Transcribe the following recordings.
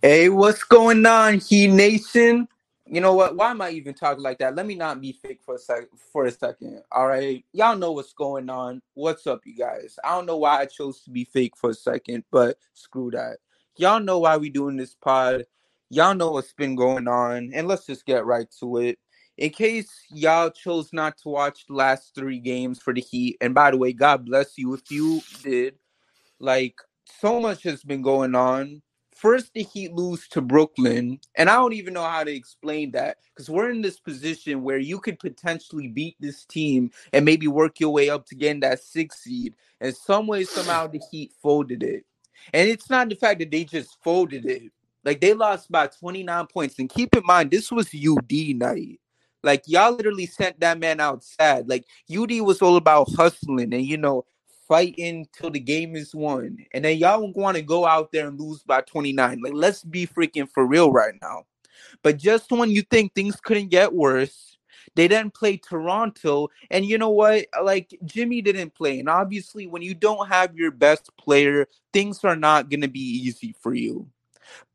Hey, what's going on, Heat Nation? You know what? Why am I even talking like that? Let me not be fake for a sec for a second. All right. Y'all know what's going on. What's up, you guys? I don't know why I chose to be fake for a second, but screw that. Y'all know why we doing this pod. Y'all know what's been going on, and let's just get right to it. In case y'all chose not to watch the last three games for the Heat, and by the way, God bless you if you did. Like, so much has been going on first the Heat lose to Brooklyn, and I don't even know how to explain that because we're in this position where you could potentially beat this team and maybe work your way up to getting that six seed. And some way, somehow, the Heat folded it. And it's not the fact that they just folded it. Like they lost by 29 points. And keep in mind, this was UD night. Like y'all literally sent that man outside. Like UD was all about hustling and you know fighting till the game is won, and then y'all want to go out there and lose by 29. Like, let's be freaking for real right now. But just when you think things couldn't get worse, they then play Toronto, and you know what? Like Jimmy didn't play, and obviously, when you don't have your best player, things are not gonna be easy for you.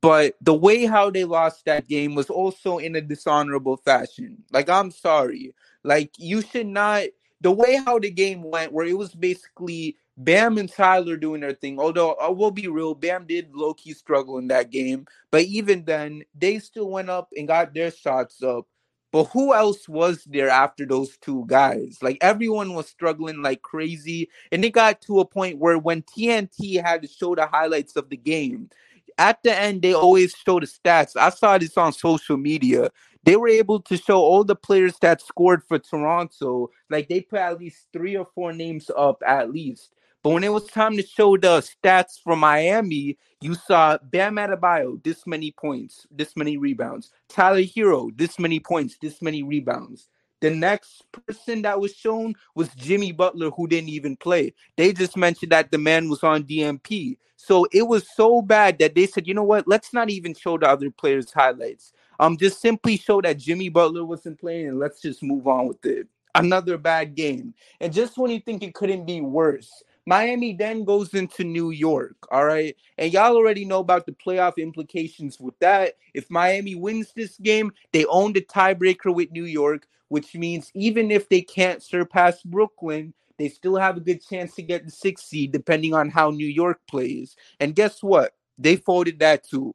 But the way how they lost that game was also in a dishonorable fashion. Like, I'm sorry. Like, you should not the way how the game went, where it was basically Bam and Tyler doing their thing. Although I will be real, Bam did low key struggle in that game, but even then, they still went up and got their shots up. But who else was there after those two guys? Like everyone was struggling like crazy, and it got to a point where when TNT had to show the highlights of the game, at the end they always show the stats. I saw this on social media they were able to show all the players that scored for Toronto. Like they put at least three or four names up at least. But when it was time to show the stats for Miami, you saw Bam Adebayo, this many points, this many rebounds. Tyler Herro this many points, this many rebounds. The next person that was shown was Jimmy Butler, who didn't even play. They just mentioned that the man was on DNP. So it was so bad that they said, you know what? Let's not even show the other players' highlights. Um, just simply show that Jimmy Butler wasn't playing, and let's just move on with it. Another bad game, and just when you think it couldn't be worse, Miami then goes into New York. All right, and y'all already know about the playoff implications with that. If Miami wins this game, they own the tiebreaker with New York, which means even if they can't surpass Brooklyn, they still have a good chance to get the sixth seed, depending on how New York plays. And guess what? They folded that too.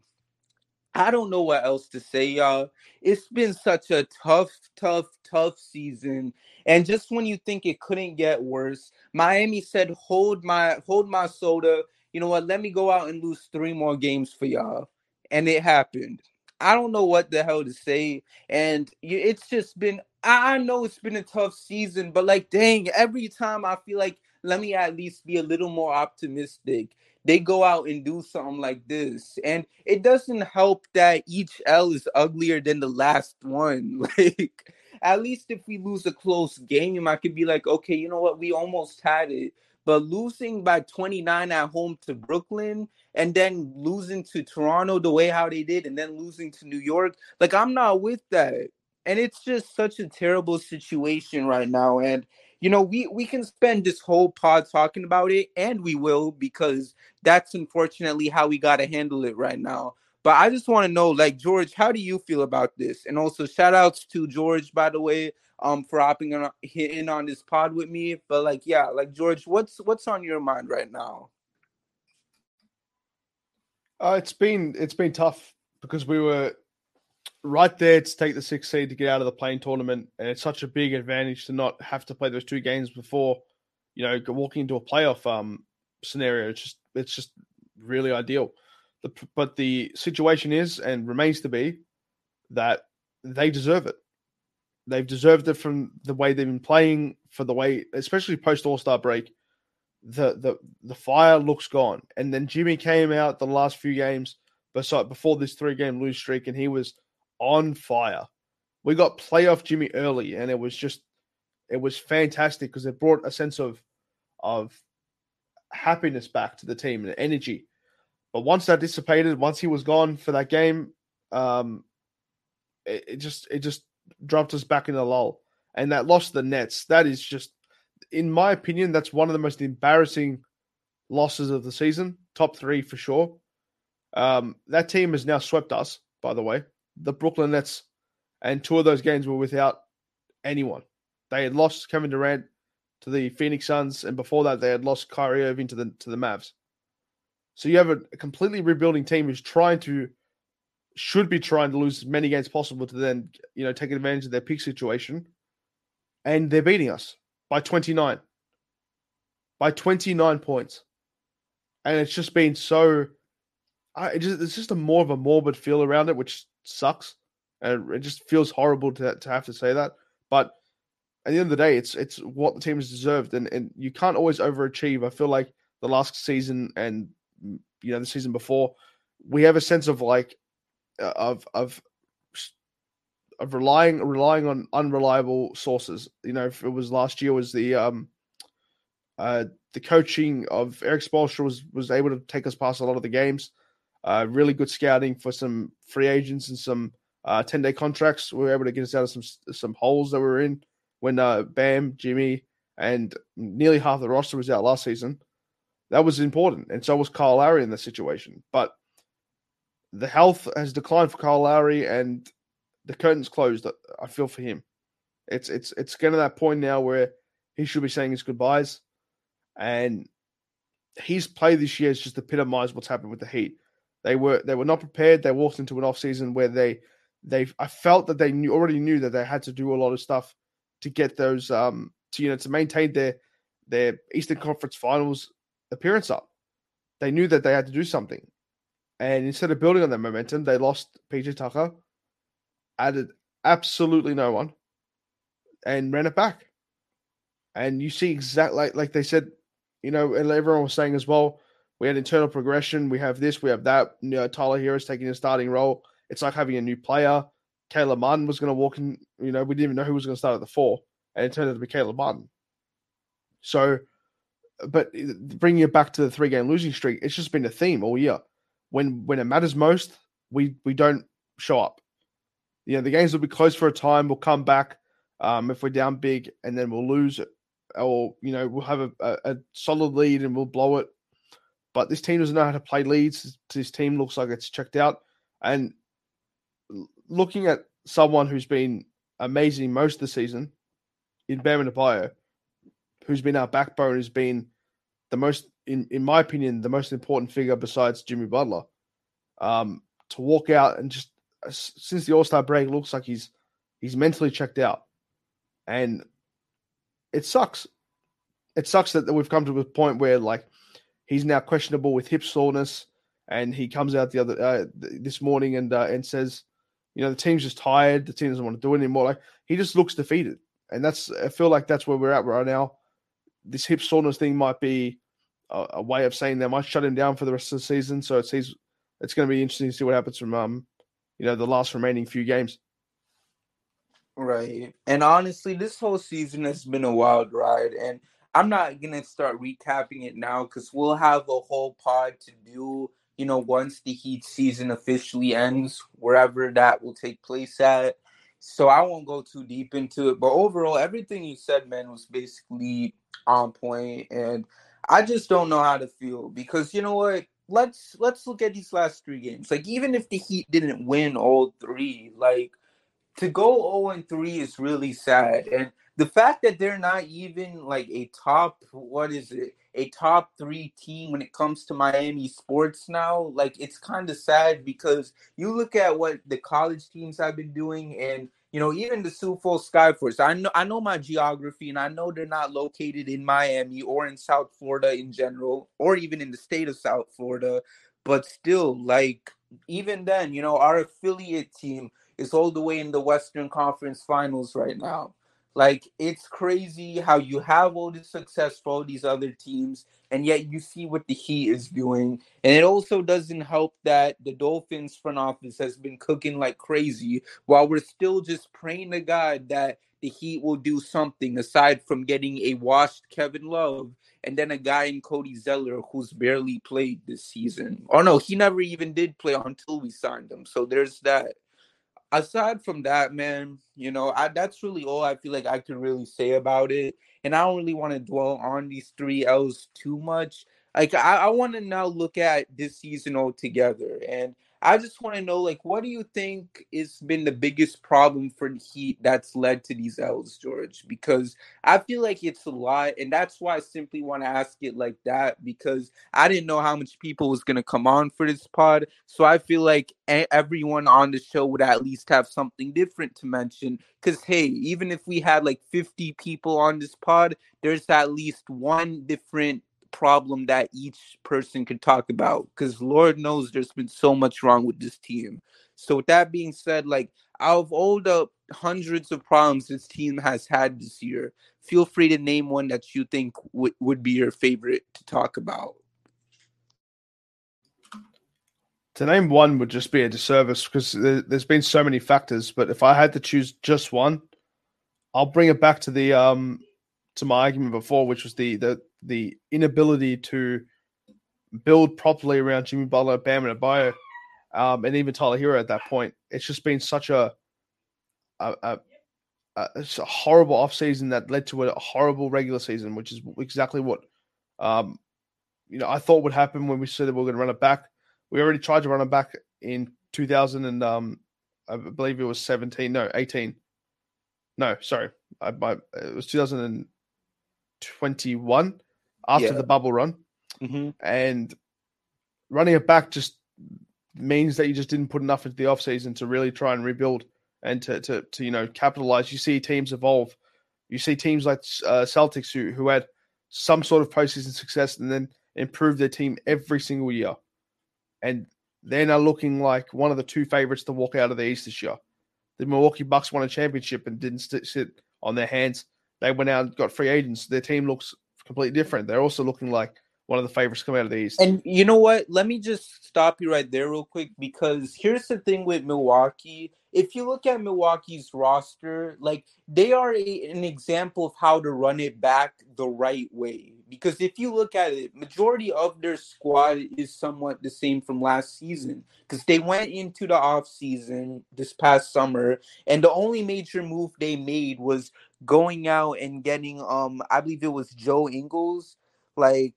I don't know what else to say, y'all. It's been such a tough, tough, tough season. And just when you think it couldn't get worse, Miami said, "Hold my, hold my soda. You know what? Let me go out and lose three more games for y'all." And it happened. I don't know what the hell to say. And it's just been. I know it's been a tough season, but like, dang, every time I feel like let me at least be a little more optimistic they go out and do something like this. And it doesn't help that each L is uglier than the last one. Like, at least if we lose a close game, I could be like, okay, you know what? We almost had it. But losing by 29 at home to Brooklyn and then losing to Toronto the way how they did and then losing to New York, like, I'm not with that. And it's just such a terrible situation right now. And you know, we we can spend this whole pod talking about it, and we will because that's unfortunately how we got to handle it right now. But I just want to know, like George, how do you feel about this? And also, shout outs to George, by the way, um, for hopping on in on this pod with me. But like, yeah, like George, what's what's on your mind right now? Uh, it's been it's been tough because we were right there to take the sixth seed to get out of the play-in tournament, and it's such a big advantage to not have to play those two games before, you know, walking into a playoff um scenario. It's just it's just really ideal. The, but the situation is and remains to be that they deserve it. They've deserved it from the way they've been playing, for the way, especially post All Star break. The the the fire looks gone, and then Jimmy came out the last few games, but before this three game lose streak, and he was on fire. We got playoff Jimmy early, and it was just it was fantastic because it brought a sense of of happiness back to the team and energy. But once that dissipated, once he was gone for that game, um, it, it just it just dropped us back in the lull. And that loss to the Nets, that is just, in my opinion, that's one of the most embarrassing losses of the season. Top three for sure. Um, that team has now swept us, by the way. The Brooklyn Nets, and two of those games were without anyone. They had lost Kevin Durant to the Phoenix Suns, and before that, they had lost Kyrie Irving to the to the Mavs. So you have a, completely rebuilding team who's trying to, should be trying to lose as many games possible to then you know take advantage of their peak situation, and they're beating us by twenty nine. By twenty nine points, and it's just been so. I it just, it's just a more of a morbid feel around it, which sucks, and it just feels horrible to to have to say that, but at the end of the day, it's it's what the team has deserved, and and you can't always overachieve. I feel like the last season and mm, you know the season before, we have a sense of like uh, of of of relying relying on unreliable sources. You know, if it was last year was the um uh the coaching of Erik Spoelstra was was able to take us past a lot of the games. Uh, really good scouting for some free agents and some uh, 10 day contracts. We were able to get us out of some some holes that we were in when uh, Bam, Jimmy, and nearly half the roster was out last season. That was important, and so was Kyle Lowry in the situation. But the health has declined for Kyle Lowry, and the curtain's closed. I feel for him. It's it's it's getting to that point now where he should be saying his goodbyes, and his play this year has just epitomized what's happened with the Heat. They were they were not prepared. They walked into an off season where they they I felt that they knew already knew that they had to do a lot of stuff to get those um to you know to maintain their their Eastern Conference Finals appearance up. They knew that they had to do something, and instead of building on that momentum, they lost PJ Tucker, added absolutely no one, and ran it back. And you see exactly like like they said, you know, and everyone was saying as well. We had internal progression. We have this. We have that. You know, Tyler Herro is taking a starting role. It's like having a new player. Caleb Martin was going to walk in. You know, we didn't even know who was going to start at the four, and it turned out to be Caleb Martin. So, but bringing it back to the three game losing streak, it's just been a theme all year. When when it matters most, we we don't show up. You know, the games will be close for a time. We'll come back um, if we're down big, and then we'll lose, it, or you know, we'll have a, a, a solid lead and we'll blow it. But this team doesn't know how to play leads. This team looks like it's checked out, and looking at someone who's been amazing most of the season in Bam Adebayo, who's been our backbone, has been the most, in, in my opinion, the most important figure besides Jimmy Butler. Um, to walk out and just uh, since the All Star break, looks like he's he's mentally checked out, and it sucks. It sucks that, that we've come to a point where like he's now questionable with hip soreness, and he comes out the other uh, this morning and uh, and says you know, the team's just tired. The team doesn't want to do it anymore. Like he just looks defeated, and that's I feel like that's where we're at right now. This hip soreness thing might be a, a way of saying they might shut him down for the rest of the season. So it's he's, it's going to be interesting to see what happens from um, you know, the last remaining few games. Right, and honestly, this whole season has been a wild ride, and I'm not gonna start recapping it now because we'll have a whole pod to do you know, once the Heat season officially ends, wherever that will take place at. So I won't go too deep into it. But overall, everything you said, man, was basically on point. And I just don't know how to feel because you know what? Let's let's look at these last three games. Like even if the Heat didn't win all three, like to go 0 and 3 is really sad. And the fact that they're not even like a top, what is it? a top three team when it comes to Miami sports now. Like it's kind of sad because you look at what the college teams have been doing, and you know even the Sioux Falls Skyforce. I know I know my geography, and I know they're not located in Miami or in South Florida in general, or even in the state of South Florida. But still, like even then, you know our affiliate team is all the way in the Western Conference Finals right now. Like it's crazy how you have all this success for all these other teams, and yet you see what the Heat is doing. And it also doesn't help that the Dolphins front office has been cooking like crazy while we're still just praying to God that the Heat will do something aside from getting a washed Kevin Love and then a guy in Cody Zeller who's barely played this season. Oh no, he never even did play until we signed him. So there's that aside from that, man, you know, I that's really all I feel like I can really say about it. And I don't really want to dwell on these three L's too much. Like I, I want to now look at this season altogether. And I just want to know, like, what do you think has been the biggest problem for the Heat that's led to these L's, George? Because I feel like it's a lot, and that's why I simply want to ask it like that because I didn't know how much people was gonna come on for this pod, so I feel like everyone on the show would at least have something different to mention. Because hey, even if we had like 50 people on this pod, there's at least one different problem that each person could talk about because Lord knows there's been so much wrong with this team. So, with that being said, like out of all the hundreds of problems this team has had this year, feel free to name one that you think w- would be your favorite to talk about. To name one would just be a disservice because there, has been so many factors. But if I had to choose just one, I'll bring it back to the um to my argument before, which was the the the inability to build properly around Jimmy Butler, Bam, and Adebayo, um, and even Tyler Herro at that point. It's just been such a a, a, a, a horrible offseason that led to a horrible regular season, which is exactly what um, you know I thought would happen when we said that we are going to run it back. We already tried to run it back in 2000 and um, I believe it was 17, no, 18. No, sorry, I, I, it was 2021 after yeah. the bubble run. Mm-hmm. And running it back just means that you just didn't put enough into the offseason to really try and rebuild and to, to, to, you know, capitalize. You see teams evolve. You see teams like uh, Celtics who, who had some sort of postseason success and then improved their team every single year. And they're now looking like one of the two favorites to walk out of the East this year. The Milwaukee Bucks won a championship and didn't sit on their hands. They went out and got free agents. Their team looks completely different. They're also looking like one of the favorites coming out of the East. And you know what? Let me just stop you right there real quick because here's the thing with Milwaukee. If you look at Milwaukee's roster, like they are a, an example of how to run it back the right way. Because if you look at it, majority of their squad is somewhat the same from last season. Because they went into the off season this past summer, and the only major move they made was going out and getting um I believe it was Joe Ingles. Like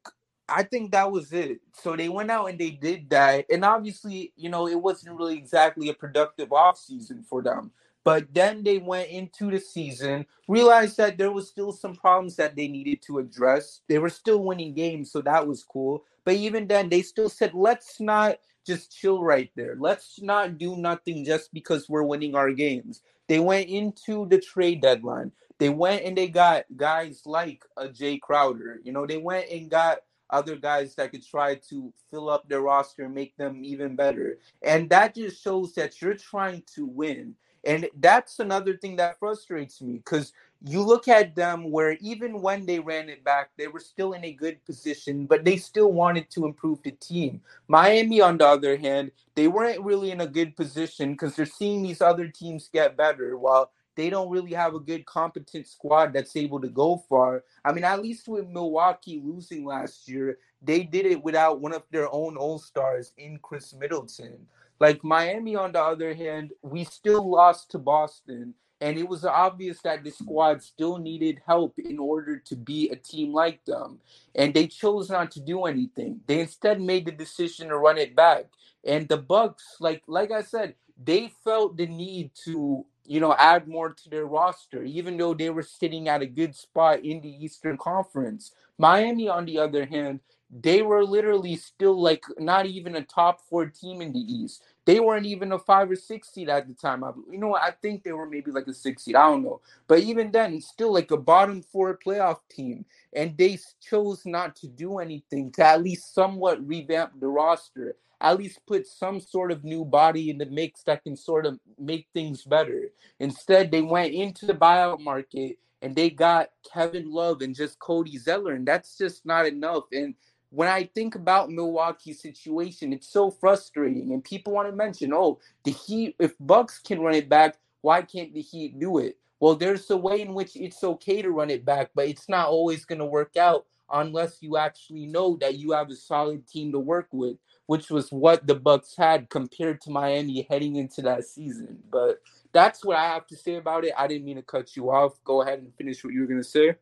I think that was it. So they went out and they did that. And obviously, you know, it wasn't really exactly a productive off season for them. But then they went into the season, realized that there was still some problems that they needed to address. They were still winning games, so that was cool. But even then, they still said, let's not just chill right there. Let's not do nothing just because we're winning our games. They went into the trade deadline. They went and they got guys like uh, a Jae Crowder. You know, they went and got other guys that could try to fill up their roster and make them even better. And that just shows that you're trying to win. And that's another thing that frustrates me because you look at them where even when they ran it back, they were still in a good position, but they still wanted to improve the team. Miami, on the other hand, they weren't really in a good position because they're seeing these other teams get better while they don't really have a good competent squad that's able to go far. I mean, at least with Milwaukee losing last year, they did it without one of their own All Stars in Khris Middleton. Like Miami, on the other hand, we still lost to Boston, and it was obvious that the squad still needed help in order to be a team like them. And they chose not to do anything. They instead made the decision to run it back. And the Bucks, like like I said, they felt the need to you know, add more to their roster, even though they were sitting at a good spot in the Eastern Conference. Miami, on the other hand, they were literally still like not even a top four team in the East. They weren't even a five or six seed at the time. I, you know, I think they were maybe like a six seed. I don't know, but even then, still like a bottom four playoff team, and they chose not to do anything to at least somewhat revamp the roster at least put some sort of new body in the mix that can sort of make things better. Instead, they went into the buyout market and they got Kevin Love and just Cody Zeller, and that's just not enough. And when I think about Milwaukee's situation, it's so frustrating. And people want to mention, oh, the Heat, if Bucks can run it back, why can't the Heat do it? Well, there's a way in which it's okay to run it back, but it's not always going to work out unless you actually know that you have a solid team to work with, which was what the Bucks had compared to Miami heading into that season. But that's what I have to say about it. I didn't mean to cut you off. Go ahead and finish what you were going to say.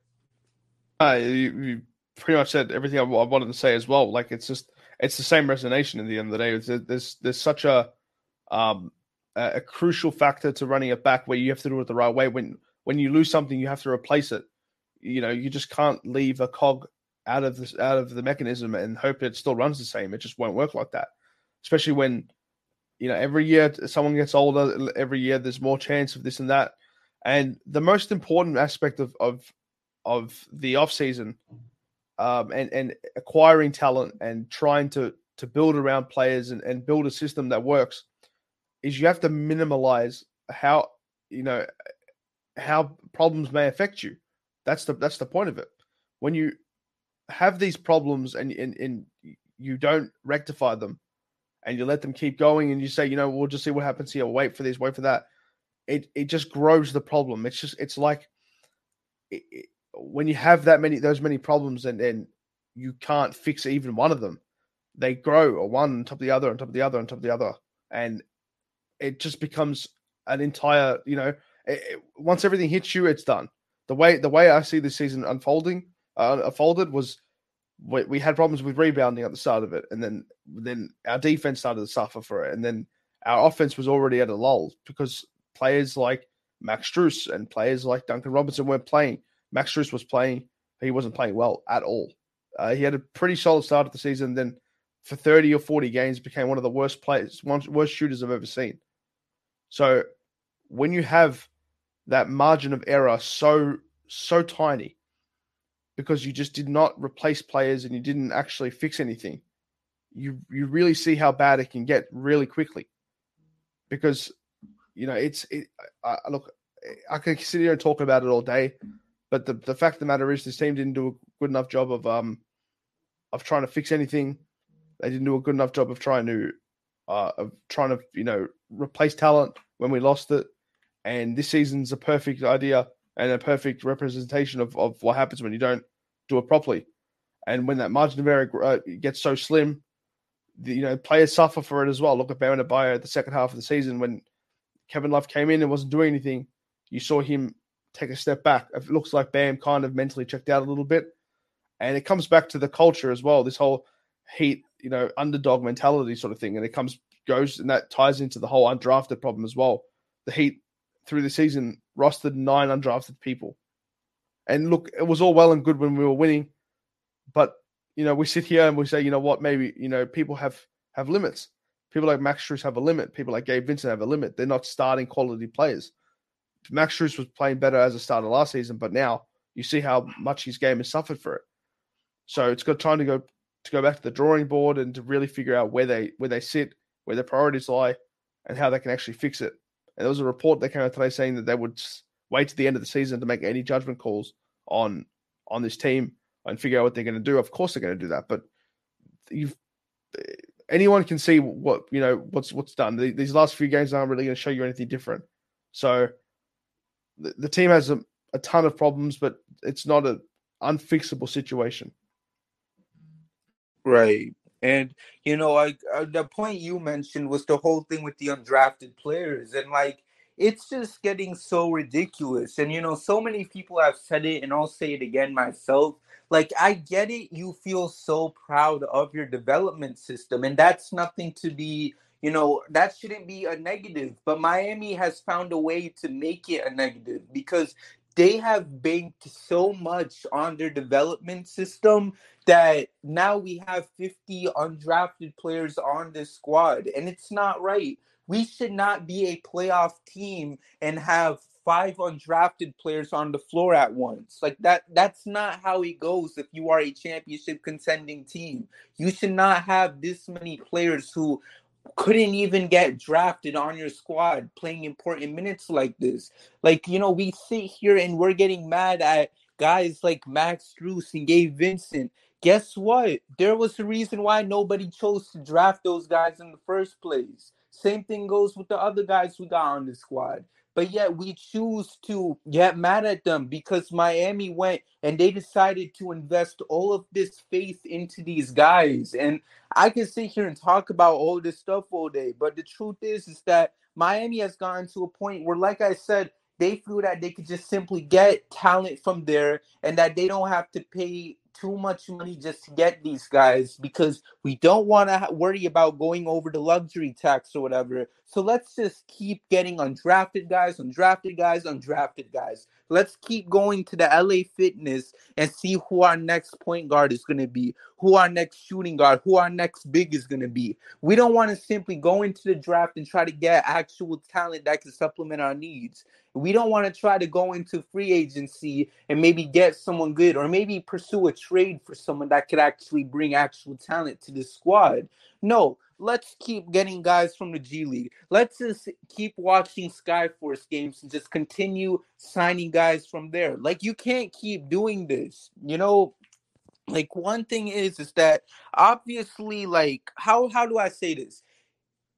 Uh, you, you pretty much said everything I, I, wanted to say as well. Like it's just it's the same resonation in the end of the day. It's, there's there's such a um a, a crucial factor to running it back where you have to do it the right way. When when you lose something, you have to replace it. You know, you just can't leave a cog out of this out of the mechanism and hope it still runs the same. It just won't work like that. Especially when you know every year someone gets older. Every year there's more chance of this and that. And the most important aspect of of of the off season um, and and acquiring talent and trying to to build around players and, and build a system that works is you have to minimize how you know how problems may affect you. That's the that's the point of it. When you have these problems and and, and you don't rectify them and you let them keep going and you say, you know, we'll just see what happens here, wait for this, wait for that. It it just grows the problem. It's just it's like it, when you have that many those many problems and and you can't fix even one of them, they grow or one on top of the other on top of the other on top of the other, and it just becomes an entire you know it, it, once everything hits you, it's done. The way the way I see this season unfolding uh, unfolded was we, we had problems with rebounding at the start of it, and then then our defense started to suffer for it, and then our offense was already at a lull because players like Max Strus and players like Duncan Robinson weren't playing. Max Strus was playing. He wasn't playing well at all. Uh, he had a pretty solid start of the season. Then for 30 or 40 games became one of the worst players, one worst shooters I've ever seen. So when you have that margin of error so so tiny because you just did not replace players and you didn't actually fix anything, you you really see how bad it can get really quickly. Because you know it's it. I, look, I can sit here and talk about it all day, but the, the fact of the matter is, this team didn't do a good enough job of um of trying to fix anything. They didn't do a good enough job of trying to uh of trying to you know replace talent when we lost it. And this season's a perfect idea and a perfect representation of, of what happens when you don't do it properly. And when that margin of error uh, gets so slim, the, you know players suffer for it as well. Look at Bam Adebayo at the second half of the season when Kevin Love came in and wasn't doing anything. You saw him take a step back. It looks like Bam kind of mentally checked out a little bit. And it comes back to the culture as well, this whole heat, you know, underdog mentality sort of thing. And it comes, goes, and that ties into the whole undrafted problem as well. The Heat through the season rostered nine undrafted people. And look, it was all well and good when we were winning, but you know, we sit here and we say, you know what, maybe you know, people have have limits. People like Max Strus have a limit. People like Gabe Vincent have a limit. They're not starting quality players. Max Strus was playing better as a starter last season, but now you see how much his game has suffered for it. So it's got time to go to go back to the drawing board and to really figure out where they where they sit, where their priorities lie, and how they can actually fix it. And there was a report that came out today saying that they would wait to the end of the season to make any judgment calls on on this team and figure out what they're going to do. Of course, they're going to do that, but you've eh, anyone can see what you know what's what's done. These last few games aren't really going to show you anything different. So the, team has a, a ton of problems, but it's not an unfixable situation. Right. And you know, like uh, the point you mentioned was the whole thing with the undrafted players, and like it's just getting so ridiculous. And you know, so many people have said it, and I'll say it again myself. Like, I get it. You feel so proud of your development system, and that's nothing to be you know, that shouldn't be a negative. But Miami has found a way to make it a negative because they have banked so much on their development system that now we have 50 undrafted players on this squad. And it's not right. We should not be a playoff team and have five undrafted players on the floor at once. Like that that's not how it goes if you are a championship contending team. You should not have this many players who couldn't even get drafted on your squad playing important minutes like this. Like, you know, we sit here and we're getting mad at guys like Max Strus and Gabe Vincent. Guess what? There was a reason why nobody chose to draft those guys in the first place. Same thing goes with the other guys we got on the squad but yet we choose to get mad at them because Miami went and they decided to invest all of this faith into these guys. And I can sit here and talk about all this stuff all day, but the truth is, is that Miami has gotten to a point where, like I said, they feel that they could just simply get talent from there and that they don't have to pay too much money just to get these guys because we don't want to worry about going over the luxury tax or whatever. So let's just keep getting undrafted guys, undrafted guys, undrafted guys. Let's keep going to the LA Fitness and see who our next point guard is going to be, who our next shooting guard, who our next big is going to be. We don't want to simply go into the draft and try to get actual talent that can supplement our needs. We don't want to try to go into free agency and maybe get someone good or maybe pursue a trade for someone that could actually bring actual talent to the squad. No, let's keep getting guys from the G League. Let's just keep watching Skyforce games and just continue signing guys from there. Like you can't keep doing this. You know, like one thing is is that obviously like how how do I say this?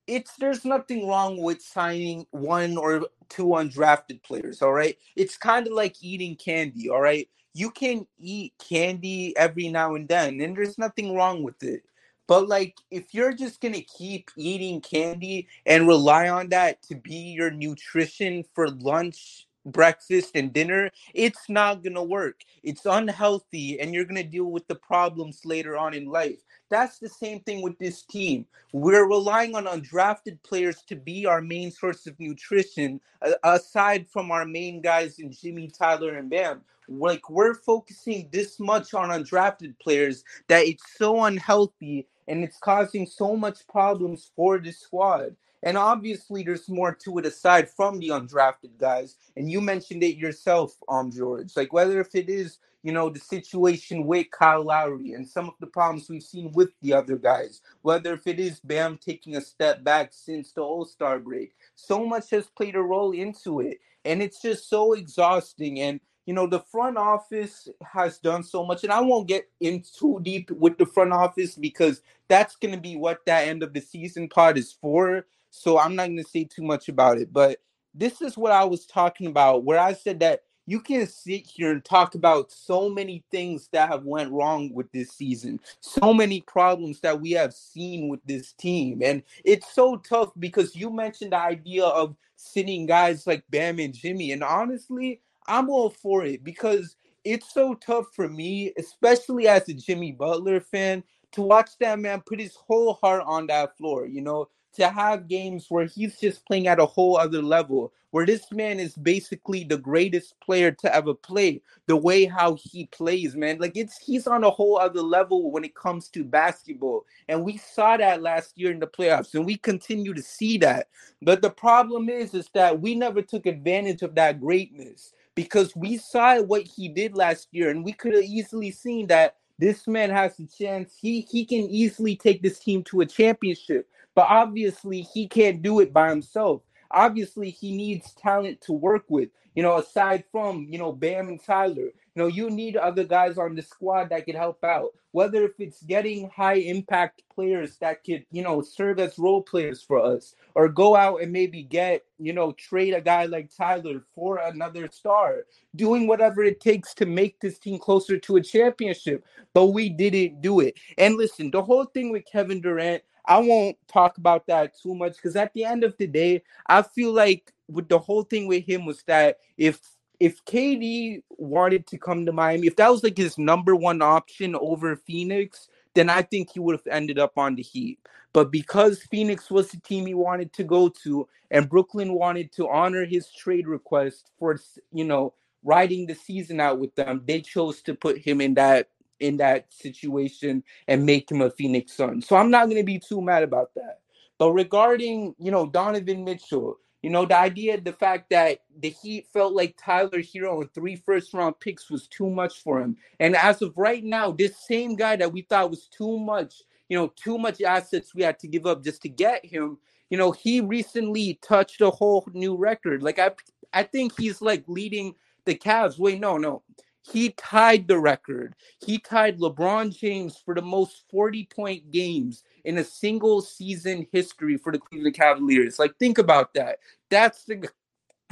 It's there's nothing wrong with signing one or two undrafted players, all right? It's kind of like eating candy, all right? You can eat candy every now and then, and there's nothing wrong with it. But like, if you're just gonna keep eating candy and rely on that to be your nutrition for lunch, breakfast, and dinner, it's not gonna work. It's unhealthy, and you're gonna deal with the problems later on in life. That's the same thing with this team. We're relying on undrafted players to be our main source of nutrition, aside from our main guys in Jimmy, Tyler, and Bam like we're focusing this much on undrafted players that it's so unhealthy and it's causing so much problems for the squad. And obviously, there's more to it aside from the undrafted guys. And you mentioned it yourself, um, George. Like whether if it is, you know, the situation with Kyle Lowry and some of the problems we've seen with the other guys, whether if it is Bam taking a step back since the All Star break, so much has played a role into it, and it's just so exhausting. And you know, the front office has done so much, and I won't get in too deep with the front office because that's going to be what that end of the season pod is for. So I'm not going to say too much about it. But this is what I was talking about, where I said that you can sit here and talk about so many things that have went wrong with this season so many problems that we have seen with this team and it's so tough because you mentioned the idea of sitting guys like bam and jimmy and honestly I'm all for it because it's so tough for me, especially as a Jimmy Butler fan, to watch that man put his whole heart on that floor, you know, to have games where he's just playing at a whole other level, where this man is basically the greatest player to ever play. The way how he plays, man, like it's he's on a whole other level when it comes to basketball. And we saw that last year in the playoffs, and we continue to see that. But the problem is, is that we never took advantage of that greatness because we saw what he did last year, and we could have easily seen that this man has a chance. He he can easily take this team to a championship, but obviously he can't do it by himself. Obviously, he needs talent to work with. You know, aside from you know Bam and Tyler, you know, you need other guys on the squad that could help out. Whether if it's getting high impact players that could, you know, serve as role players for us, or go out and maybe get, you know, trade a guy like Tyler for another star, doing whatever it takes to make this team closer to a championship. But we didn't do it. And listen, the whole thing with Kevin Durant, I won't talk about that too much because at the end of the day, I feel like with the whole thing with him was that if if KD wanted to come to Miami, if that was like his number one option over Phoenix, then I think he would have ended up on the Heat. But because Phoenix was the team he wanted to go to, and Brooklyn wanted to honor his trade request for you know riding the season out with them, they chose to put him in that in that situation and make him a Phoenix Sun. So I'm not going to be too mad about that. But regarding you know Donovan Mitchell, You know, the idea, the fact that the Heat felt like Tyler Herro and three first round picks was too much for him. And as of right now, this same guy that we thought was too much, you know, too much assets we had to give up just to get him, you know, he recently touched a whole new record. Like I I think he's like leading the Cavs. Wait, no, no. He tied the record. He tied LeBron James for the most 40 point games in a single season history for the Cleveland Cavaliers. Like, think about that. That's the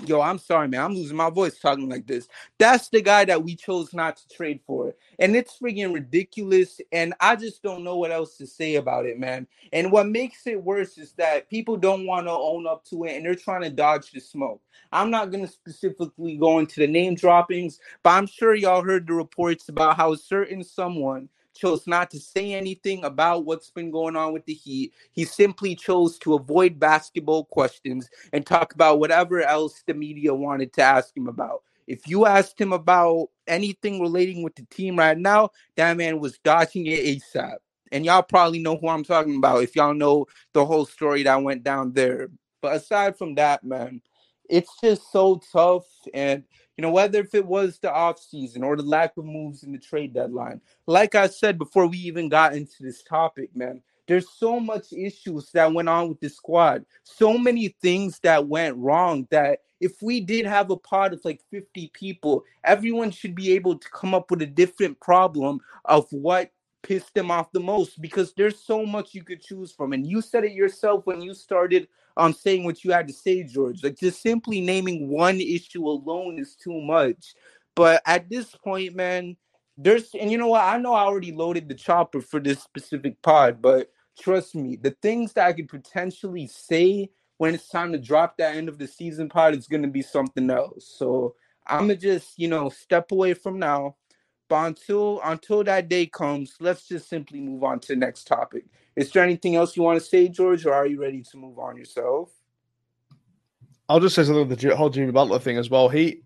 Yo, I'm sorry, man. I'm losing my voice talking like this. That's the guy that we chose not to trade for. And it's freaking ridiculous. And I just don't know what else to say about it, man. And what makes it worse is that people don't want to own up to it and they're trying to dodge the smoke. I'm not going to specifically go into the name droppings, but I'm sure y'all heard the reports about how certain someone chose not to say anything about what's been going on with the Heat. He simply chose to avoid basketball questions and talk about whatever else the media wanted to ask him about. If you asked him about anything relating with the team right now, that man was dodging it ASAP. And y'all probably know who I'm talking about if y'all know the whole story that went down there. But aside from that, man, it's just so tough. And you know, whether if it was the offseason or the lack of moves in the trade deadline. Like I said before we even got into this topic, man, there's so much issues that went on with the squad. So many things that went wrong that if we did have a pod of like 50 people, everyone should be able to come up with a different problem of what pissed them off the most because there's so much you could choose from. And you said it yourself when you started on saying what you had to say, George. Like just simply naming one issue alone is too much. But at this point, man, there's and you know what? I know I already loaded the chopper for this specific pod, but trust me, the things that I could potentially say when it's time to drop that end of the season pod is gonna be something else. So I'm gonna just, you know, step away from now. But until until that day comes, let's just simply move on to the next topic. Is there anything else you want to say, George, or are you ready to move on yourself? I'll just say something the whole Jimmy Butler thing as well. He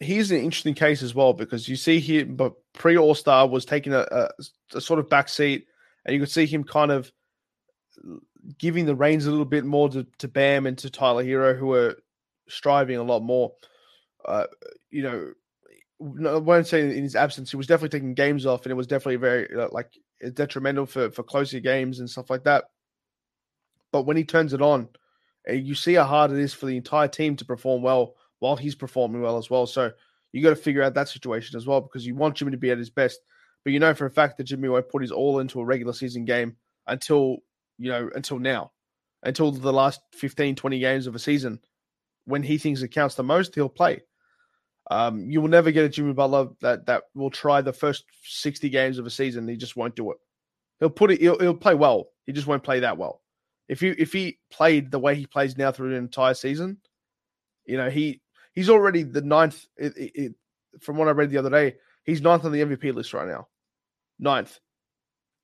he's an interesting case as well because you see here, but pre All Star was taking a, a, a, sort of back seat, and you could see him kind of giving the reins a little bit more to, to Bam and to Tyler Herro, who were striving a lot more. Uh, you know, won't say in his absence, he was definitely taking games off, and it was definitely very uh, like detrimental for for closer games and stuff like that. But when he turns it on, eh, you see how hard it is for the entire team to perform well while he's performing well as well. So you got to figure out that situation as well because you want Jimmy to be at his best, but you know for a fact that Jimmy won't put his all into a regular season game until you know until now, until the last 15, 20 games of a season. When he thinks it counts the most, he'll play. Um, you will never get a Jimmy Butler that that will try the first sixty games of a season. He just won't do it. He'll put it. He'll, he'll play well. He just won't play that well. If you if he played the way he plays now through an entire season, you know he he's already the ninth. It, it, it, from what I read the other day, he's ninth on the MVP list right now, ninth,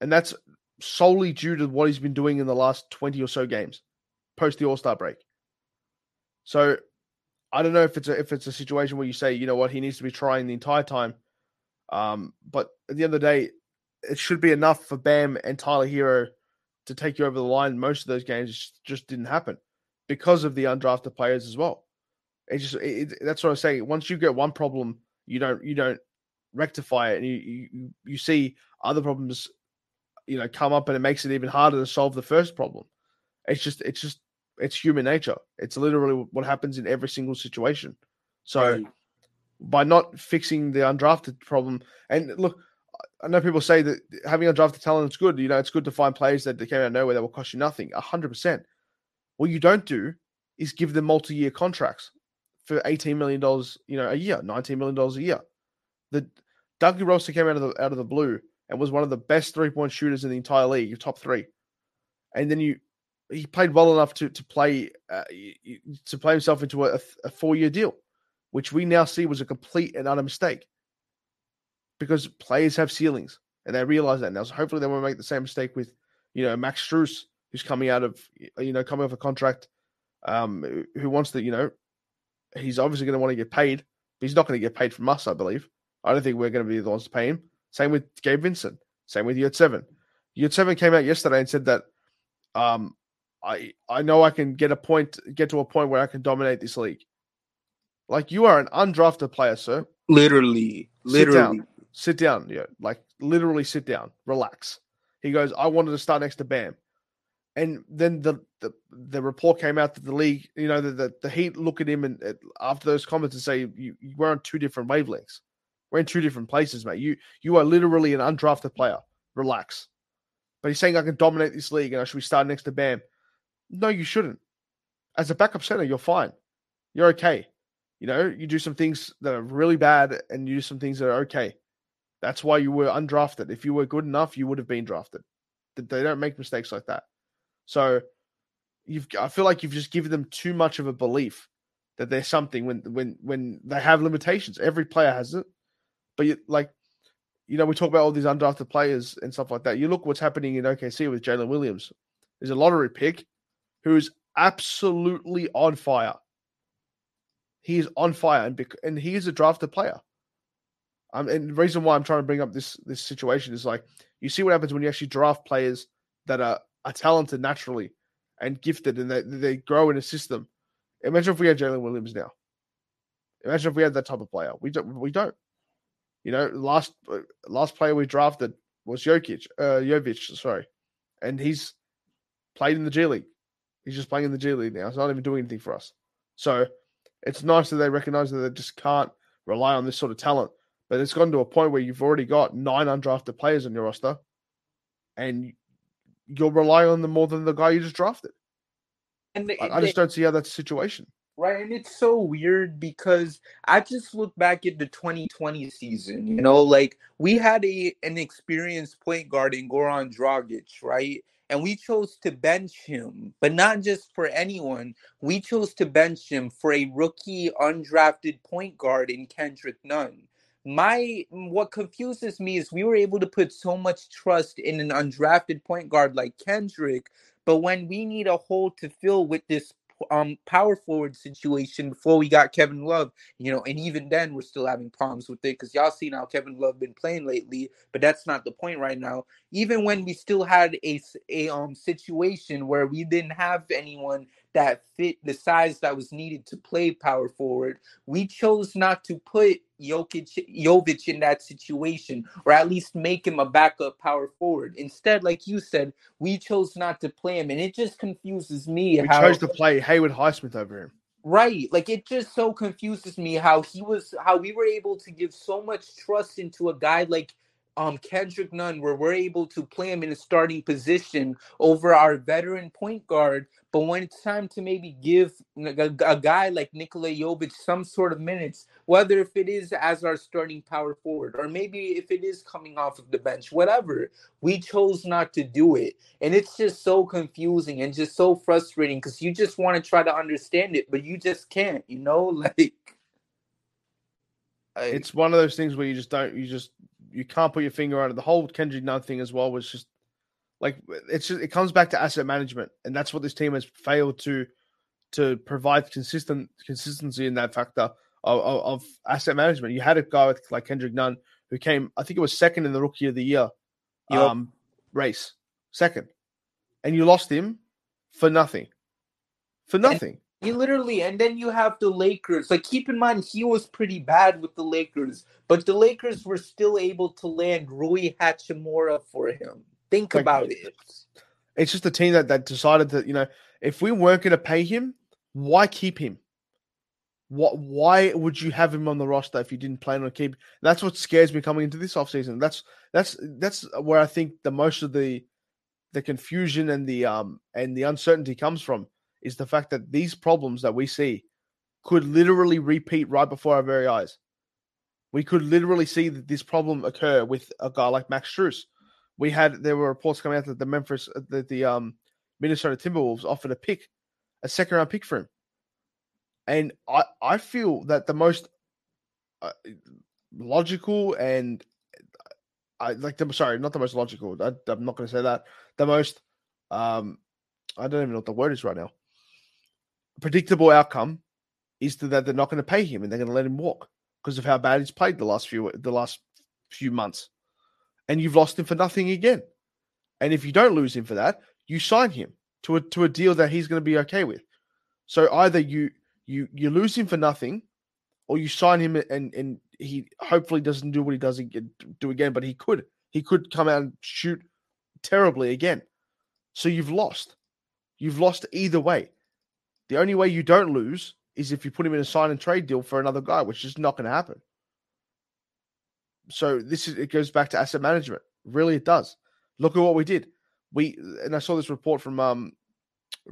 and that's solely due to what he's been doing in the last twenty or so games post the All Star break. So I don't know if it's a, if it's a situation where you say, you know what, he needs to be trying the entire time. Um, but at the end of the day, it should be enough for Bam and Tyler Herro to take you over the line. Most of those games just didn't happen because of the undrafted players as well. It just it, it, that's what I say. Once you get one problem, you don't you don't rectify it, and you, you you see other problems, you know, come up, and it makes it even harder to solve the first problem. It's just it's just it's human nature. It's literally what happens in every single situation. So right. by not fixing the undrafted problem, and look, I know people say that having undrafted talent is good. You know, it's good to find players that they came out of nowhere that will cost you nothing. hundred percent. What you don't do is give them multi-year contracts for eighteen million dollars, you know, a year, nineteen million dollars a year. The Dougie Roster came out of the out of the blue and was one of the best three-point shooters in the entire league, top three. And then you he played well enough to to play uh, to play himself into a, a four year deal, which we now see was a complete and utter mistake. Because players have ceilings, and they realize that now. So hopefully they won't make the same mistake with, you know, Max Strus, who's coming out of, you know, coming off a contract, um, who wants to, you know, he's obviously going to want to get paid, but he's not going to get paid from us, I believe. I don't think we're going to be the ones to pay him. Same with Gabe Vincent. Same with Yurtseven. Yurt Seven came out yesterday and said that um, I I know I can get a point, get to a point where I can dominate this league. Like you are an undrafted player, sir. Literally, Sit down. Sit down. Yeah, like literally sit down. Relax. He goes, I wanted to start next to Bam. And then the the, the report came out that the league, you know, the, the, the Heat look at him and uh, after those comments and say, you, you we're on two different wavelengths. We're in two different places, mate. You you are literally an undrafted player. Relax. But he's saying I can dominate this league and I should be starting next to Bam. No, you shouldn't. As a backup center, you're fine. You're okay. You know, you do some things that are really bad and you do some things that are okay. That's why you were undrafted. If you were good enough, you would have been drafted. Th- They don't make mistakes like that. So you've I feel like you've just given them too much of a belief that there's something when when when they have limitations. Every player has it. But you, like you know, we talk about all these undrafted players and stuff like that. You look what's happening in OKC with Jalen Williams. There's a lottery pick who's absolutely on fire. He is on fire, and bec- and he is a drafted player. Um, and the reason why I'm trying to bring up this this situation is like you see what happens when you actually draft players that are are talented naturally and gifted, and they they grow in a system. Imagine if we had Jalen Williams now. Imagine if we had that type of player. We don't. We don't. You know, last last player we drafted was Jokic, uh, Jovic, sorry, and he's played in the G League. He's just playing in the G League now. He's not even doing anything for us. So it's nice that they recognize that they just can't rely on this sort of talent. But it's gotten to a point where you've already got nine undrafted players on your roster, and you're relying on them more than the guy you just drafted. And I, I just don't see how that's a situation. Right, and it's so weird because I just look back at the 2020 season. You know, like we had a an experienced point guard in Goran Dragic, right? And we chose to bench him, but not just for anyone. We chose to bench him for a rookie undrafted point guard in Kendrick Nunn. My what confuses me is we were able to put so much trust in an undrafted point guard like Kendrick, but when we need a hole to fill with this um power forward situation before we got Kevin Love, you know, and even then we're still having problems with it because y'all see how Kevin Love been playing lately, but that's not the point right now. Even when we still had a a um situation where we didn't have anyone that fit the size that was needed to play power forward, we chose not to put Jokic Jovic in that situation, or at least make him a backup power forward. Instead, like you said, we chose not to play him, and it just confuses me We how chose to play Haywood Highsmith over him. Right. Like it just so confuses me how he was how we were able to give so much trust into a guy like um Kendrick Nunn where we're able to play him in a starting position over our veteran point guard. But when it's time to maybe give a, a guy like Nikola Jovic some sort of minutes, whether if it is as our starting power forward or maybe if it is coming off of the bench, whatever, we chose not to do it. And it's just so confusing and just so frustrating because you just want to try to understand it, but you just can't, you know? Like, I- It's one of those things where you just don't, you just, you can't put your finger on it. The whole Kendrick Nunn thing as well was just like, it's just, it comes back to asset management. And that's what this team has failed to, to provide consistent consistency in that factor of, of, of asset management. You had a guy with, like Kendrick Nunn who came, I think it was second in the rookie of the year Yep. um, race, second. And you lost him for nothing. For nothing. He literally, and then you have the Lakers. Like, keep in mind, he was pretty bad with the Lakers, but the Lakers were still able to land Rui Hachimura for him. Think Like- about it. It's just a team that, that decided that, you know, if we weren't going to pay him, why keep him? What? Why would you have him on the roster if you didn't plan on keep? That's what scares me coming into this offseason. That's that's that's where I think the most of the the confusion and the um and the uncertainty comes from is the fact that these problems that we see could literally repeat right before our very eyes. We could literally see that this problem occur with a guy like Max Strus. We had there were reports coming out that the Memphis that the um Minnesota Timberwolves offered a pick, a second round pick for him. And I, I feel that the most uh, logical and I like the sorry, not the most logical. I, I'm not going to say that. The most, um, I don't even know what the word is right now. Predictable outcome is that they're not going to pay him and they're going to let him walk because of how bad he's played the last few the last few months, and you've lost him for nothing again. And if you don't lose him for that, you sign him to a to a deal that he's going to be okay with. So either you you you lose him for nothing, or you sign him and and he hopefully doesn't do what he does do again, but he could he could come out and shoot terribly again. So you've lost. You've lost either way. The only way you don't lose is if you put him in a sign and trade deal for another guy, which is not going to happen. So this is it goes back to asset management. Really, it does. Look at what we did. We and I saw this report from um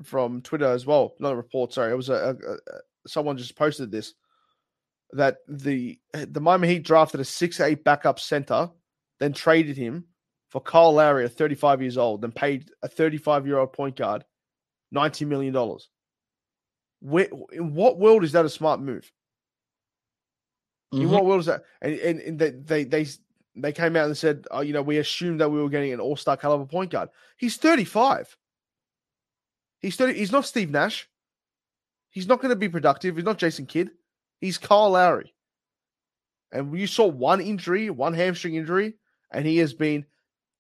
from Twitter as well. Not a report, sorry. It was a, a, a someone just posted this that the the Miami Heat drafted a six eight backup center, then traded him for Kyle Lowry at 35 years old, then paid a 35 year old point guard $90 million. Where, in what world is that a smart move? Mm-hmm. In what world is that? And, and, and they, they, they they came out and said, oh, you know, we assumed that we were getting an all star caliber point guard. He's 35. He's 30. He's not Steve Nash. He's not going to be productive. He's not Jason Kidd. He's Kyle Lowry. And you saw one injury, one hamstring injury, and he has been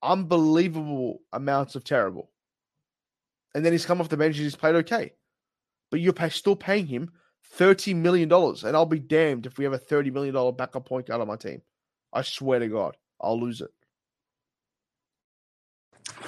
unbelievable amounts of terrible. And then he's come off the bench and he's played okay. But you're pay, still paying him $30 million. And I'll be damned if we have a $30 million backup point guard on my team. I swear to God, I'll lose it.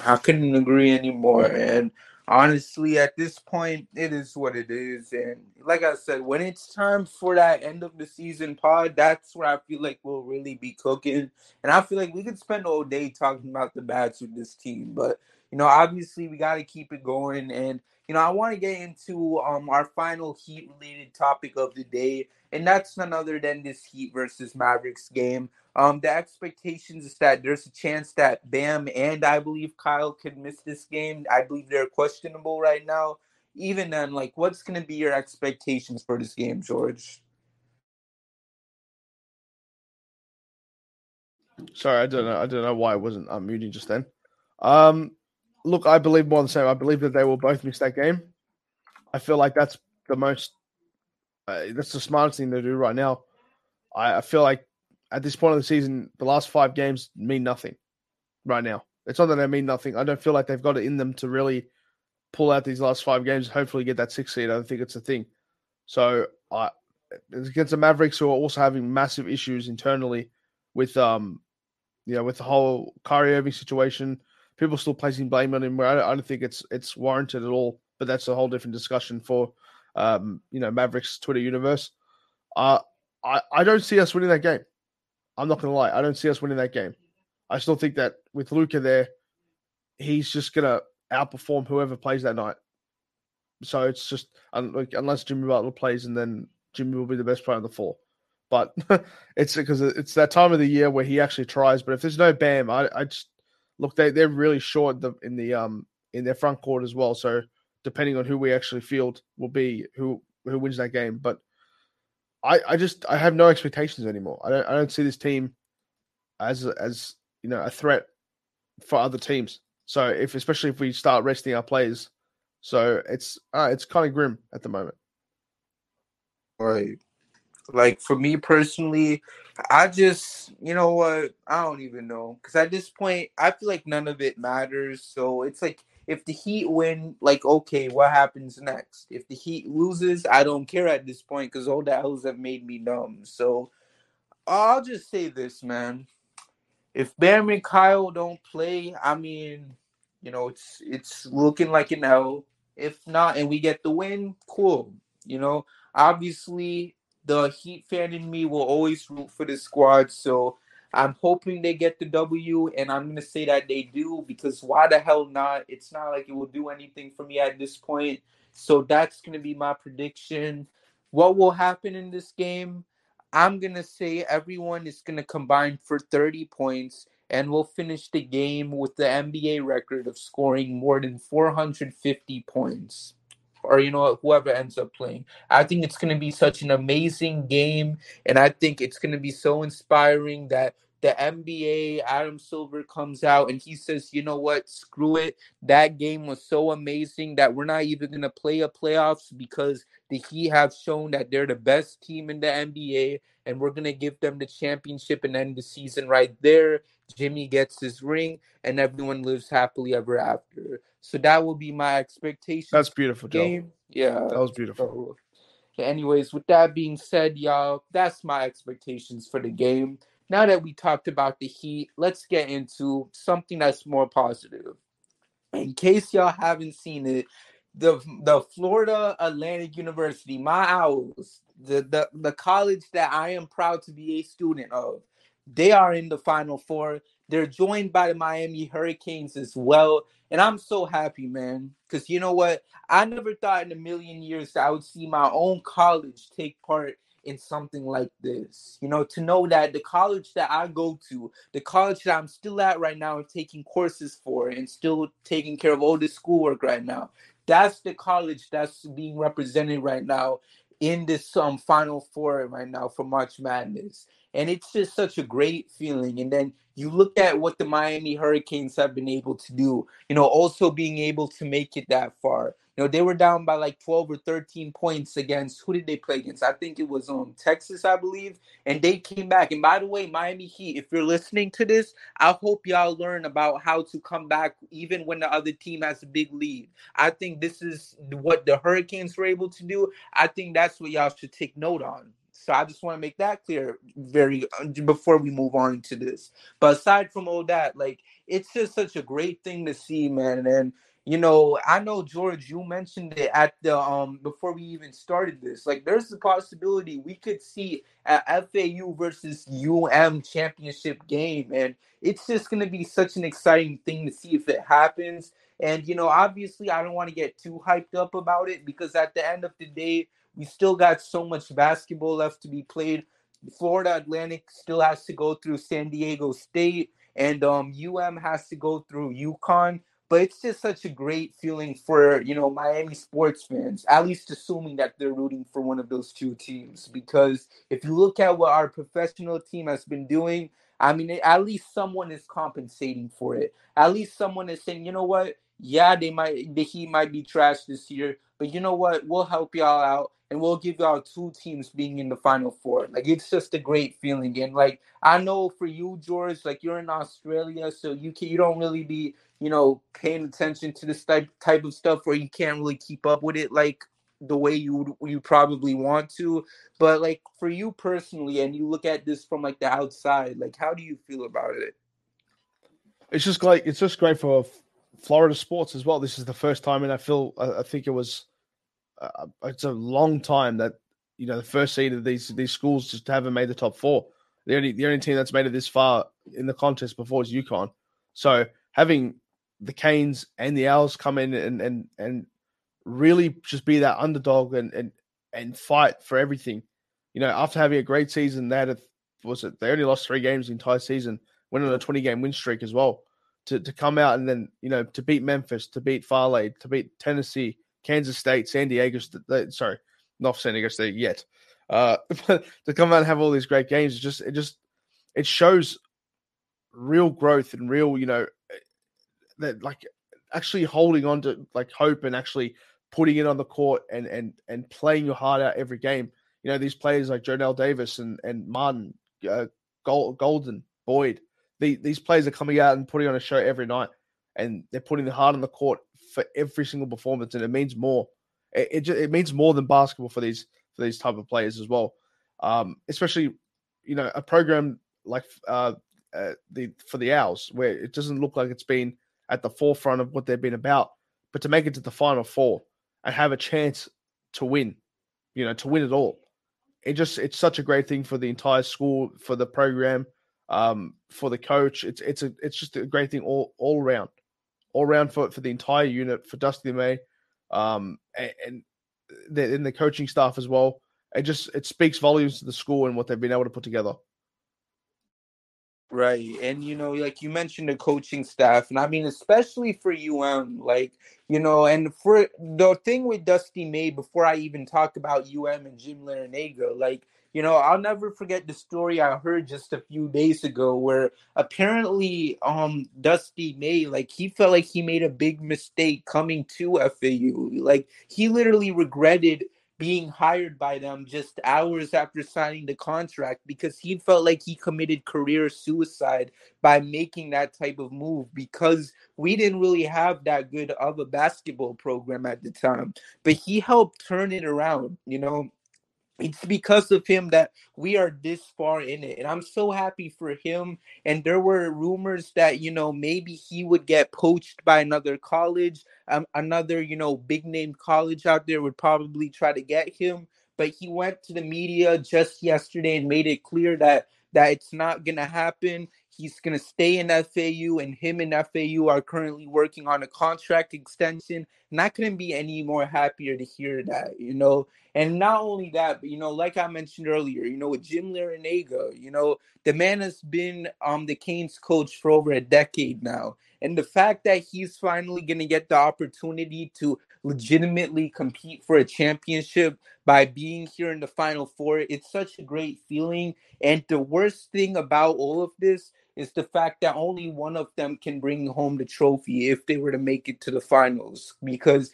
I couldn't agree anymore. And honestly, at this point, it is what it is. And like I said, when it's time for that end of the season pod, that's where I feel like we'll really be cooking. And I feel like we could spend all day talking about the bats with this team. But, you know, obviously we got to keep it going. And, you know, I want to get into um, our final Heat related topic of the day. And that's none other than this Heat versus Mavericks game. Um, the expectations is that there's a chance that Bam and I believe Kyle could miss this game. I believe they're questionable right now. Even then, like, what's going to be your expectations for this game, George? Sorry, I don't know. I don't know why I wasn't unmuting just then. Um, look, I believe more than same. I believe that they will both miss that game. I feel like that's the most. Uh, that's the smartest thing to do right now. I, I feel like at this point of the season, the last five games mean nothing right now. It's not that they mean nothing. I don't feel like they've got it in them to really pull out these last five games, hopefully get that six seed. I don't think it's a thing. So I against the Mavericks who are also having massive issues internally with um you know with the whole Kyrie Irving situation. People still placing blame on him where I don't, I don't think it's it's warranted at all. But that's a whole different discussion for um you know Mavericks Twitter universe. Uh I, I don't see us winning that game. I'm not to lie. I don't see us winning that game. I still think that with Luka there, he's just to outperform whoever plays that night. So it's just unless Jimmy Butler plays, and then Jimmy will be the best player on the floor. But it's because it's that time of the year where he actually tries. But if there's no Bam, I, I just look they they're really short in the um in their front court as well. So depending on who we actually field will be who who wins that game. But I, I just I have no expectations anymore. I don't I don't see this team as as you know a threat for other teams. So if especially if we start resting our players, so it's uh, it's kind of grim at the moment. Right. Like for me personally, I just you know what I don't even know because at this point I feel like none of it matters. So it's like if the Heat win, like okay, what happens next? If the Heat loses, I don't care at this point because all the L's have made me numb. So I'll just say this, man. If Bam and Kyle don't play, I mean, you know, it's it's looking like an L. If not, and we get the win, cool. You know, obviously the Heat fan in me will always root for the squad. So I'm hoping they get the W, and I'm gonna say that they do because why the hell not? It's not like it will do anything for me at this point. So that's gonna be my prediction. What will happen in this game? I'm gonna say everyone is gonna combine for 30 points, and we'll finish the game with the NBA record of scoring more than 450 points or you know whoever ends up playing. I think it's going to be such an amazing game, and I think it's going to be so inspiring that the NBA, Adam Silver comes out and he says, you know what, screw it. That game was so amazing that we're not even going to play a playoffs because the Heat have shown that they're the best team in the NBA and we're gonna give them the championship and end the season right there. Jimmy gets his ring, and everyone lives happily ever after. So that will be my expectation. That's beautiful, game. Joe. Yeah, that was beautiful. So, anyways, with that being said, y'all, that's my expectations for the game. Now that we talked about the Heat, let's get into something that's more positive. In case y'all haven't seen it, the the Florida Atlantic University, my owls, the, the the college that I am proud to be a student of, they are in the final four. They're joined by the Miami Hurricanes as well. And I'm so happy, man. Because you know what? I never thought in a million years that I would see my own college take part in something like this. You know, to know that the college that I go to, the college that I'm still at right now and taking courses for and still taking care of all this schoolwork right now, that's the college that's being represented right now in this um final four right now for March Madness. And it's just such a great feeling. And then you look at what the Miami Hurricanes have been able to do, you know, also being able to make it that far. You know, they were down by like 12 or 13 points against who did they play against? I think it was um Texas, I believe. And they came back. And by the way, Miami Heat, if you're listening to this, I hope y'all learn about how to come back even when the other team has a big lead. I think this is what the Hurricanes were able to do. I think that's what y'all should take note on. So I just want to make that clear very uh, before we move on to this. But aside from all that, like it's just such a great thing to see, man. And you know, I know George, you mentioned it at the um before we even started this. Like, there's the possibility we could see a FAU versus UM championship game, and it's just gonna be such an exciting thing to see if it happens. And you know, obviously, I don't want to get too hyped up about it because at the end of the day, we still got so much basketball left to be played. Florida Atlantic still has to go through San Diego State, and um, UM has to go through UConn. But it's just such a great feeling for you know Miami sports fans, at least assuming that they're rooting for one of those two teams. Because if you look at what our professional team has been doing, I mean, at least someone is compensating for it. At least someone is saying, you know what? Yeah, they might the Heat might be trash this year, but you know what? We'll help y'all out and we'll give y'all two teams being in the final four. Like it's just a great feeling. And like I know for you, George, like you're in Australia, so you can you don't really be, you know, paying attention to this type type of stuff where you can't really keep up with it like the way you would you probably want to. But like for you personally, and you look at this from like the outside, like how do you feel about it? It's just like it's just great for Florida sports as well. This is the first time, and I feel I, I think it was uh, it's a long time that you know the first seed of these these schools just haven't made the top four. The only the only team that's made it this far in the contest before is UConn. So having the Canes and the Owls come in and and and really just be that underdog and and and fight for everything. You know, after having a great season, a, was it they only lost three games the entire season, went on a twenty game win streak as well. To to come out and then you know to beat Memphis, to beat Fairleigh, to beat Tennessee, Kansas State, San Diego. Sorry, not San Diego State yet. Uh, to come out and have all these great games, it just it just it shows real growth and real, you know, that like actually holding on to like hope and actually putting it on the court and and and playing your heart out every game. You know, these players like Johnell Davis and and Martin, uh, Goldin, Boyd. The, these players are coming out and putting on a show every night, and they're putting the heart on the court for every single performance, and it means more. It it, just, it means more than basketball for these for these type of players as well. Um, especially, you know, a program like uh, uh, the for the Owls, where it doesn't look like it's been at the forefront of what they've been about, but to make it to the final four and have a chance to win, you know, to win it all. It just it's such a great thing for the entire school, for the program, um, for the coach. It's it's a it's just a great thing all all around all around for for the entire unit for Dusty May, um, and, and the, in the coaching staff as well. It just it speaks volumes to the school and what they've been able to put together. Right. And you know, like you mentioned the coaching staff, and I mean especially for UM, like, you know, and for the thing with Dusty May before I even talk about UM and Jim Larrañaga, like you know, I'll never forget the story I heard just a few days ago where apparently um Dusty May, like he felt like he made a big mistake coming to FAU. Like he literally regretted being hired by them just hours after signing the contract because he felt like he committed career suicide by making that type of move because we didn't really have that good of a basketball program at the time. But he helped turn it around, you know it's because of him that we are this far in it and i'm so happy for him. And there were rumors that you know maybe he would get poached by another college um, another you know big name college out there would probably try to get him. But he went to the media just yesterday and made it clear that that it's not going to happen he's going to stay in FAU and him and FAU are currently working on a contract extension and I couldn't be any more happier to hear that you know and not only that, but you know, like I mentioned earlier, you know, with Jim Larrañaga, you know, the man has been um the Canes coach for over a decade now. And the fact that he's finally gonna get the opportunity to legitimately compete for a championship by being here in the final four, it's such a great feeling. And the worst thing about all of this is the fact that only one of them can bring home the trophy if they were to make it to the finals because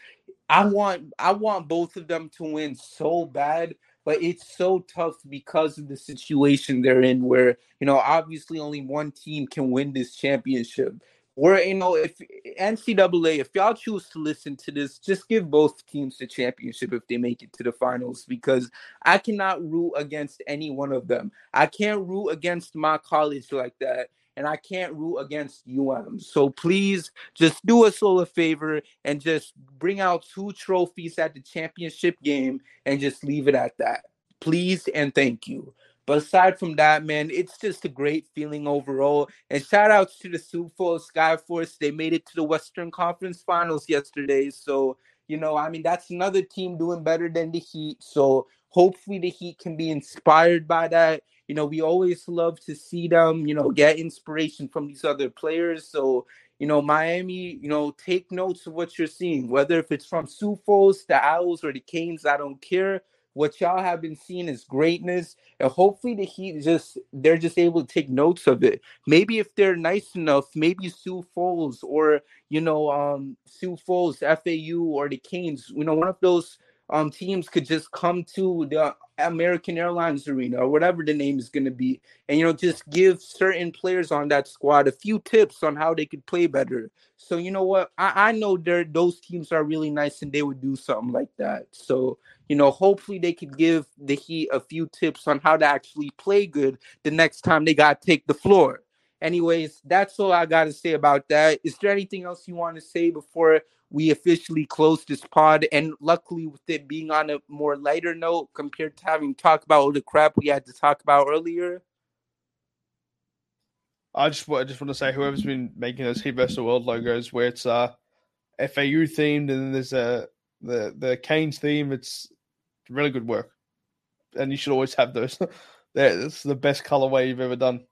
I want I want both of them to win so bad, but it's so tough because of the situation they're in where, you know, obviously only one team can win this championship. Where you know, if NCAA, if y'all choose to listen to this, just give both teams the championship if they make it to the finals because I cannot root against any one of them. I can't root against my college like that and I can't root against UM. So please just do us all a favor and just bring out two trophies at the championship game and just leave it at that. Please and thank you. But aside from that, man, it's just a great feeling overall. And shout outs to the Sioux Falls Skyforce. They made it to the Western Conference Finals yesterday. So, you know, I mean, that's another team doing better than the Heat. So hopefully the Heat can be inspired by that you know, we always love to see them, you know, get inspiration from these other players. So, you know, Miami, you know, take notes of what you're seeing, whether if it's from Sioux Falls, the Owls, or the Canes, I don't care. What y'all have been seeing is greatness, and hopefully the Heat just they're just able to take notes of it. Maybe if they're nice enough, maybe Sioux Falls or you know, um, Sioux Falls, FAU, or the Canes, you know, one of those um teams could just come to the American Airlines Arena or whatever the name is going to be, and you know just give certain players on that squad a few tips on how they could play better. So you know what, I, I know there those teams are really nice and they would do something like that. So you know, hopefully they could give the Heat a few tips on how to actually play good the next time they got to take the floor. Anyways, that's all I got to say about that. Is there anything else you want to say before we officially close this pod? And luckily, with it being on a more lighter note compared to having talked about all the crap we had to talk about earlier. I just I just want to say whoever's been making those Heat vs World logos where it's uh FAU themed and then there's a the the Canes theme. It's really good work, and you should always have those. That's the best colorway you've ever done.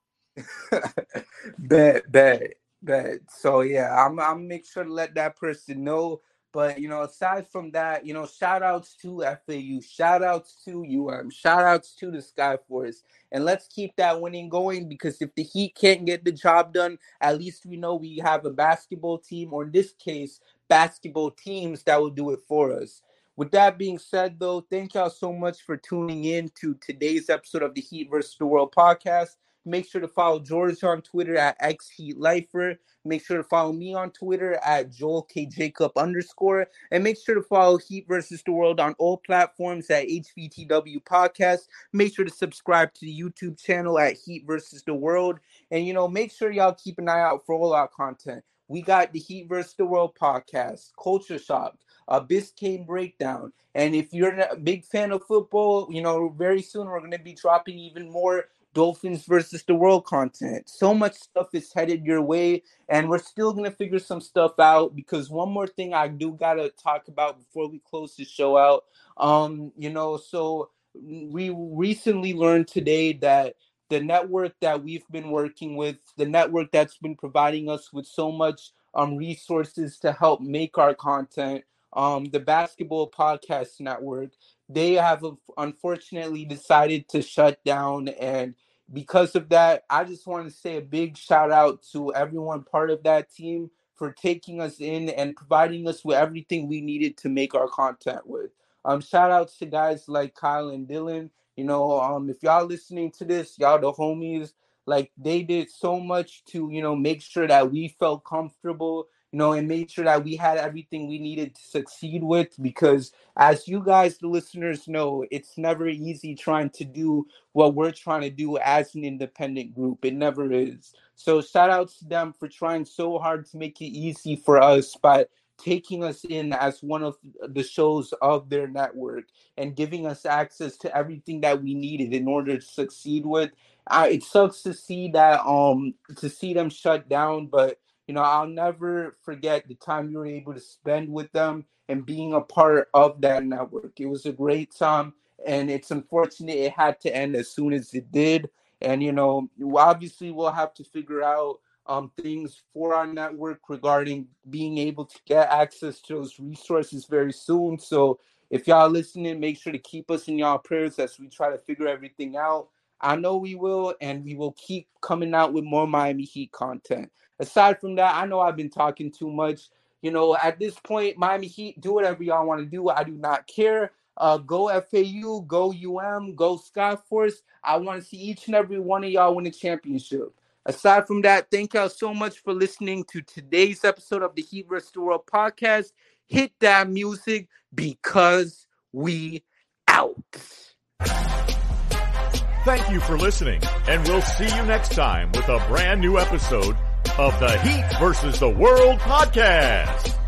bet, bet, bet. So yeah, I'm I'm make sure to let that person know. But you know, aside from that, you know, shout outs to FAU, shout outs to UM, shout outs to the Skyforce. And let's keep that winning going because if the Heat can't get the job done, at least we know we have a basketball team, or in this case, basketball teams that will do it for us. With that being said, though, thank y'all so much for tuning in to today's episode of the Heat vs. the World podcast. Make sure to follow George on Twitter at xheatlifer. Make sure to follow me on Twitter at Joel K Jacob underscore. And make sure to follow Heat versus the World on all platforms at HVTW Podcast. Make sure to subscribe to the YouTube channel at Heat versus the World. And you know, make sure y'all keep an eye out for all our content. We got the Heat versus the World podcast, Culture Shock, a Biscayne breakdown. And if you're a big fan of football, you know, very soon we're going to be dropping even more Dolphins versus the world content. So much stuff is headed your way, and we're still gonna figure some stuff out because one more thing I do gotta talk about before we close the show out. Um, you know, so we recently learned today that the network that we've been working with, the network that's been providing us with so much um resources to help make our content, um, the Basketball Podcast Network, they have unfortunately decided to shut down and because of that i just want to say a big shout out to everyone part of that team for taking us in and providing us with everything we needed to make our content with Um, shout outs to guys like Kyle and Dylan. You know, um, if y'all listening to this, y'all the homies. Like they did so much to, you know, make sure that we felt comfortable, you know, and made sure that we had everything we needed to succeed with. Because as you guys, the listeners, know, it's never easy trying to do what we're trying to do as an independent group. It never is. So shout out to them for trying so hard to make it easy for us by taking us in as one of the shows of their network and giving us access to everything that we needed in order to succeed with. I, it sucks to see that um to see them shut down, but you know I'll never forget the time you were able to spend with them and being a part of that network. It was a great time, and it's unfortunate it had to end as soon as it did. And you know, obviously we'll have to figure out um, things for our network regarding being able to get access to those resources very soon. So if y'all listening, make sure to keep us in y'all prayers as we try to figure everything out. I know we will, and we will keep coming out with more Miami Heat content. Aside from that, I know I've been talking too much. You know, at this point, Miami Heat, do whatever y'all want to do. I do not care. Uh, go FAU, go UM, go Skyforce. I want to see each and every one of y'all win a championship. Aside from that, thank y'all so much for listening to today's episode of the Heat vs. the World podcast. Hit that music because we out. Thank you for listening, and we'll see you next time with a brand new episode of the Heat versus the World podcast.